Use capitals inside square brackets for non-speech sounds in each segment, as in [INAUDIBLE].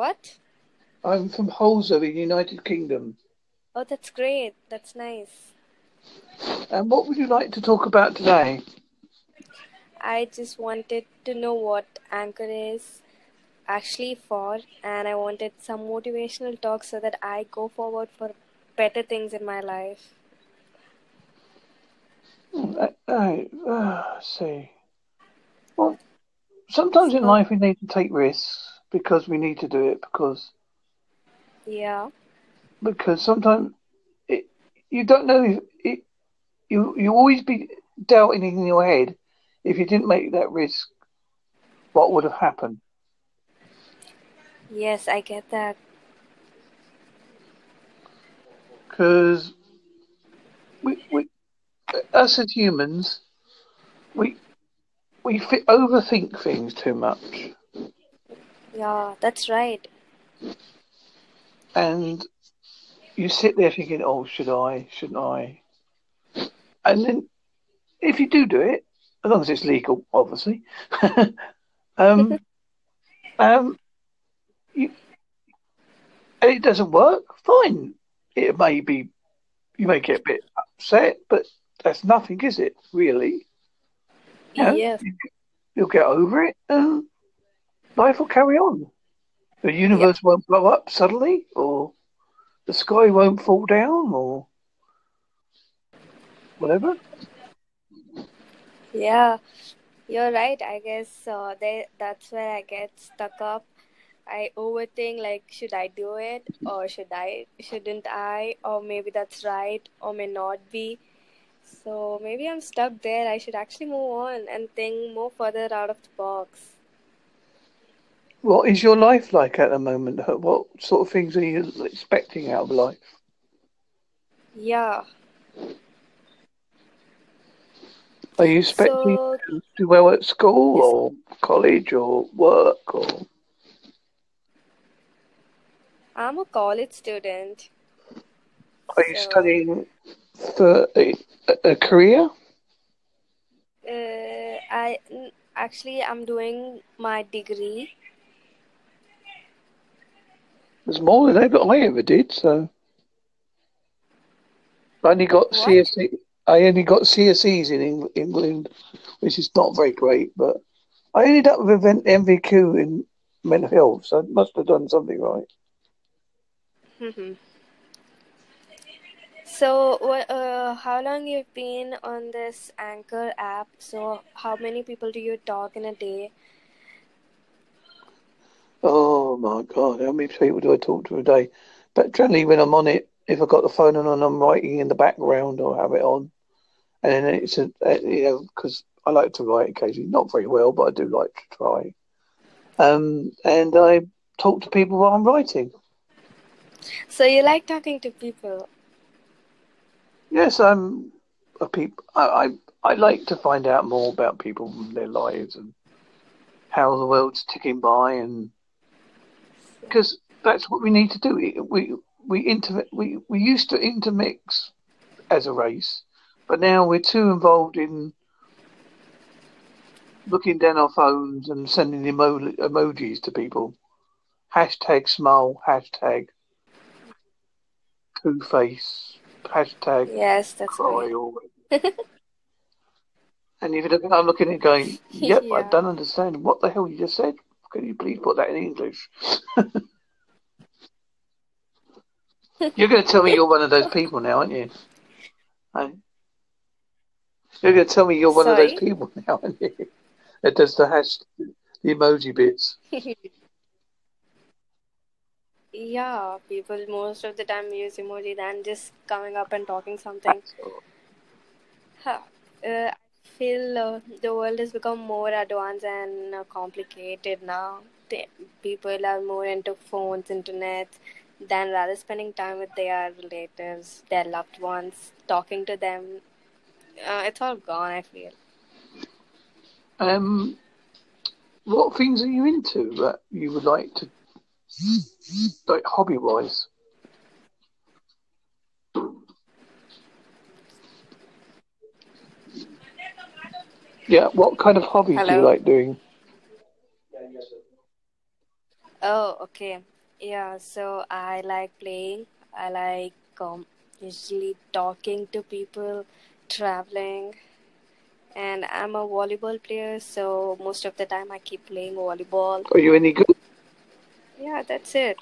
What? I'm from Holzer in United Kingdom. Oh, that's great. That's nice. And what would you like to talk about today? I just wanted to know what Anchor is actually for, and I wanted some motivational talk so that I go forward for better things in my life. I, I uh, see. Well, sometimes in life we need to take risks because we need to do it because Yeah. because sometimes it, you don't know if it, you you always be doubting in your head if you didn't make that risk what would have happened Yes, I get that. because we, we us as humans we we overthink things too much Yeah, that's right. and you sit there thinking oh should I shouldn't I and then if you do do it as long as it's legal obviously [LAUGHS] um [LAUGHS] um you and it doesn't work fine it may be you may get a bit upset but that's nothing is it really you know, Yes. you'll get over it and life will carry on the universe won't blow up suddenly or the sky won't fall down or whatever Yeah, you're right. I guess uh, they, that's where I get stuck up. I overthink like, should I do it or should I, shouldn't I? Or maybe that's right or may not be. So maybe I'm stuck there. I should actually move on and think more further out of the box. What is your life like at the moment? What sort of things are you expecting out of life? Yeah. Are you expecting So to do well at school or college or work or I'm a college student. are you So studying for a, a career? uh, I actually I'm doing my degree. There's more than ever I ever did, so I only got What? CSE. I only got CSEs in Eng- England, which is not very great, but I ended up with an NVQ in mental health, so I must have done something right. Mhm. So, uh, how long you've been on this Anchor app? So, how many people do you talk in a day? Oh my God, how many people do I talk to a day? But generally, when I'm on it, if I've got the phone on and I'm writing in the background, I'll have it on. And then it's a, uh, you know, because I like to write occasionally, not very well, but I do like to try. Um, and I talk to people while I'm writing. So, you like talking to people? Yes, I'm a peop I, I I like to find out more about people and their lives and how the world's ticking by, and because that's what we need to do. We we we inter we we used to intermix as a race, but now we're too involved in looking down our phones and sending emo emojis to people. Hashtag smile, hashtag two face, hashtag Yes, that's cry right. [LAUGHS] and if you look, I'm looking at it going, yep, I don't understand what the hell you just said. Can you please put that in English? [LAUGHS] You're going to tell me you're one of those people now, aren't you? Hey? You're going to tell me you're one of those people [LAUGHS] now, aren't you? That does the hash, the emoji bits. [LAUGHS] Yeah, people most of the time use emoji than just coming up and talking something. Huh. Uh, feel uh, the world has become more advanced and uh, complicated now. People are more into phones, internet, than rather spending time with their relatives, their loved ones, talking to them. Uh, it's all gone, I feel. Um, what things are you into that you would like to, like hobby wise? Yeah, what kind of hobbies do you like doing? Oh, okay. Yeah, so I like playing. I like um, usually talking to people, traveling, and I'm a volleyball player, so most of the time I keep playing volleyball. Are you any good? Yeah, that's it.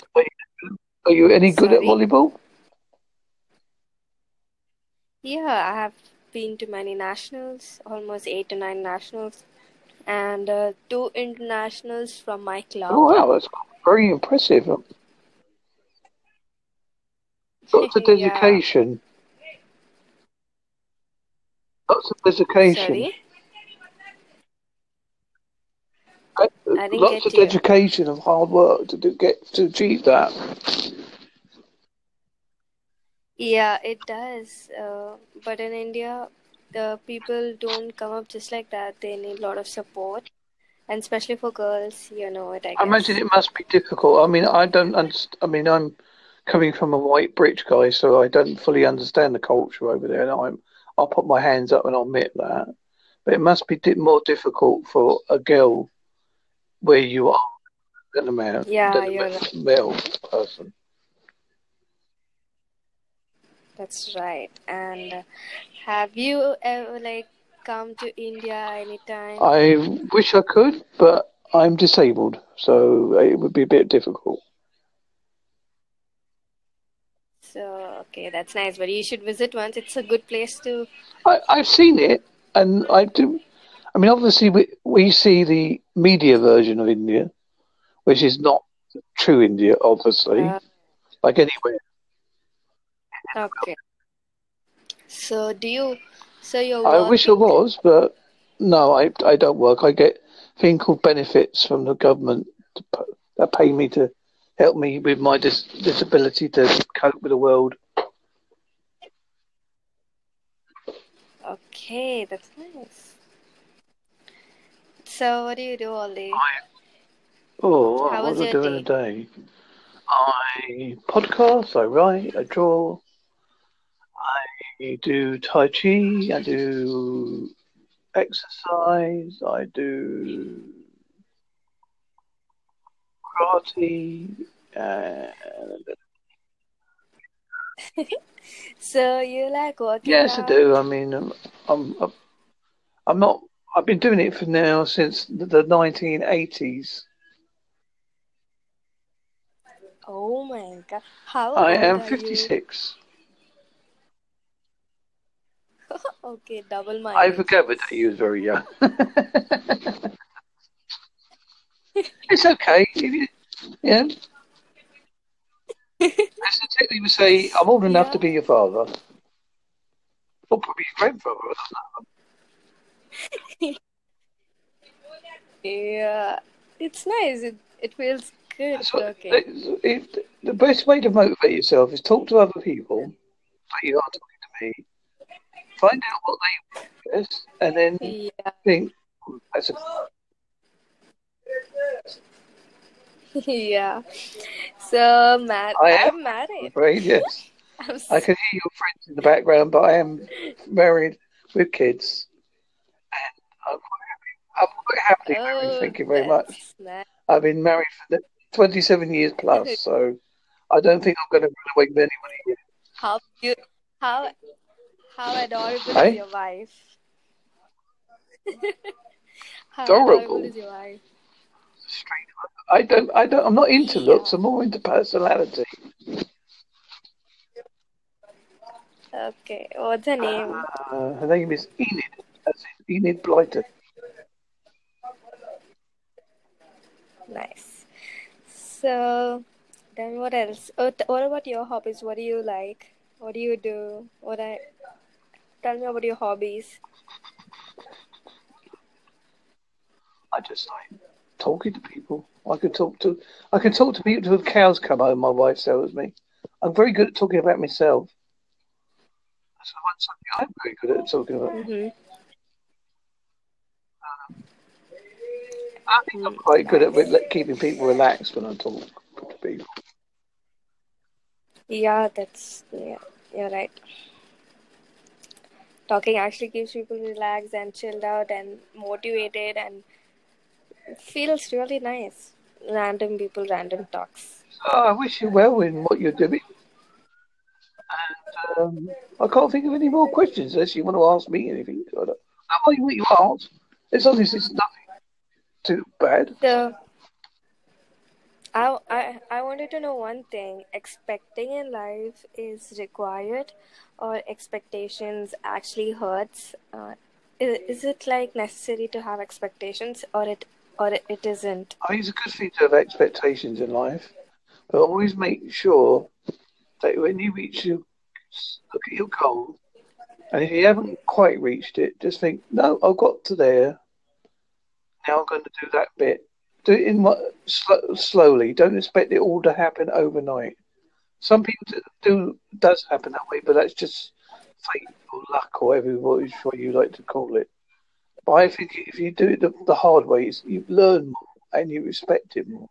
Are you any good at volleyball? Yeah, I have been to many nationals, almost eight to nine nationals, and uh, two internationals from my club. Oh, wow, that's very impressive. Lots of [LAUGHS] Yeah. dedication. Lots of dedication. Sorry? Uh, I Lots of dedication and hard work to do, get to achieve that. Yeah, it does. Uh, but in India, the people don't come up just like that. They need a lot of support, and especially for girls, you know it, I I imagine it must be difficult. I mean, I don't. I mean, I'm coming from a white British guy, so I don't fully understand the culture over there. And I'm, I'll put my hands up and I'll admit that. But it must be di- more difficult for a girl where you are than a man, Yeah, than a you're ma- right. male person. That's right. And have you ever like come to India anytime? I wish I could, but I'm disabled, so it would be a bit difficult. So, okay, that's nice. But you should visit once. It's a good place to. I, I've seen it, and I do. I mean, obviously, we we see the media version of India, which is not true India, obviously, Uh, like anywhere. Okay. So, do you? So you're I wish I was, but no, I I don't work. I get a thing called benefits from the government to, that pay me to help me with my dis- disability to cope with the world. Okay, that's nice. So, what do you do all day? Oh, How what was I do in a day? day? I podcast, I write, I draw, I do Tai Chi, I do exercise, I do karate, and [LAUGHS] So, you like working yes, I do. I mean, I'm, I'm, I'm not. I've been doing it for now since the the 1980s. Oh my God. How I old am are you? 56. Okay, double my I forget forgot that you was very young. [LAUGHS] it's okay. Yeah. As the technically would say, I'm old enough to be your father. Or probably your grandfather. I don't know. [LAUGHS] Yeah. It's nice. It, it feels good what, talking. it, it, the best way to motivate yourself is talk to other people, like you are talking to me. Find out what they want first, and then Yeah. think, "Hmm, that's a Yeah. So, mar- I am I'm married. afraid, yes. [LAUGHS] I'm I s- can hear your friends in the background, but I am married with kids. And I'm quite happy. I'm quite happily married, Oh, thank you very much. nice. I've been married for the 27 years plus, [LAUGHS] so I don't think I'm going to run away with anybody. How you how how adorable Hey? is your wife? [LAUGHS] How adorable Adorable. is your wife? Straight. I don't, I don't, I'm not into looks, I'm more into personality. Okay. What's her name? Uh, her name is Enid, as in Enid Blyton. Nice. So, then what else? Oh, what about your hobbies? What do you like? What do you do? What I tell me about your hobbies. I just like talking to people. I could talk to, I can talk to people till the cows come home. My wife tells me. I'm very good at talking about myself. That's the one something I'm very good at talking about. Mm-hmm. I think I'm quite good at keeping people relaxed when I talk to people. Yeah, that's yeah. You're right. Talking actually keeps people relaxed and chilled out and motivated and feels really nice. random people, random talks. Oh, I wish you well in what you're doing. And um, I can't think of any more questions unless you want to ask me anything. I don't, I what you ask. As long as it's nothing too bad. The I, I wanted to know one thing. Expecting in life is required, or expectations actually hurts. Uh, is, is it like necessary to have expectations, or it or it, it isn't? I think it's a good thing to have expectations in life, but always make sure that when you reach your look at your goal, and if you haven't quite reached it, just think, no, I've got to there. Now I'm going to do that bit. Do it in sl- slowly. Don't expect it all to happen overnight. Some people do does happen that way, but that's just fate or luck or whatever what you like to call it. But I think if you do it the, the hard way, you learn more and you respect it more.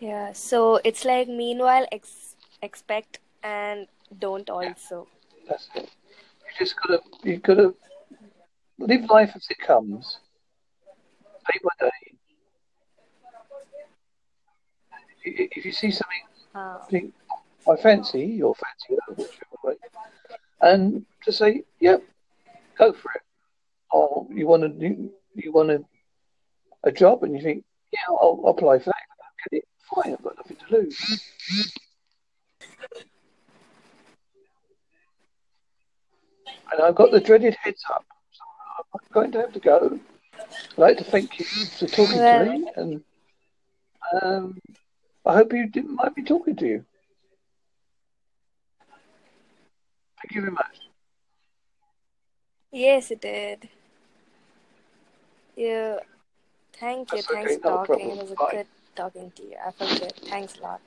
Yeah, so it's like meanwhile ex- expect and don't also. That's it. You just gotta you gotta live life as it comes, day by day. If you, see something, oh. think, I fancy or fancy and to say, yep, go for it. Or you want to you, you want a, a job and you think, yeah, I'll, I'll apply for that. Get it fine. I've got nothing to lose. And I've got the dreaded heads up. So I'm going to have to go. I'd like to thank you for talking to me, and um, I hope you didn't mind me talking to you. Thank you very much. Yes, it did. Yeah. Thank you. That's Thanks okay, for no talking. problem. It was a Bye. good talking to you. I felt good. Thanks a lot.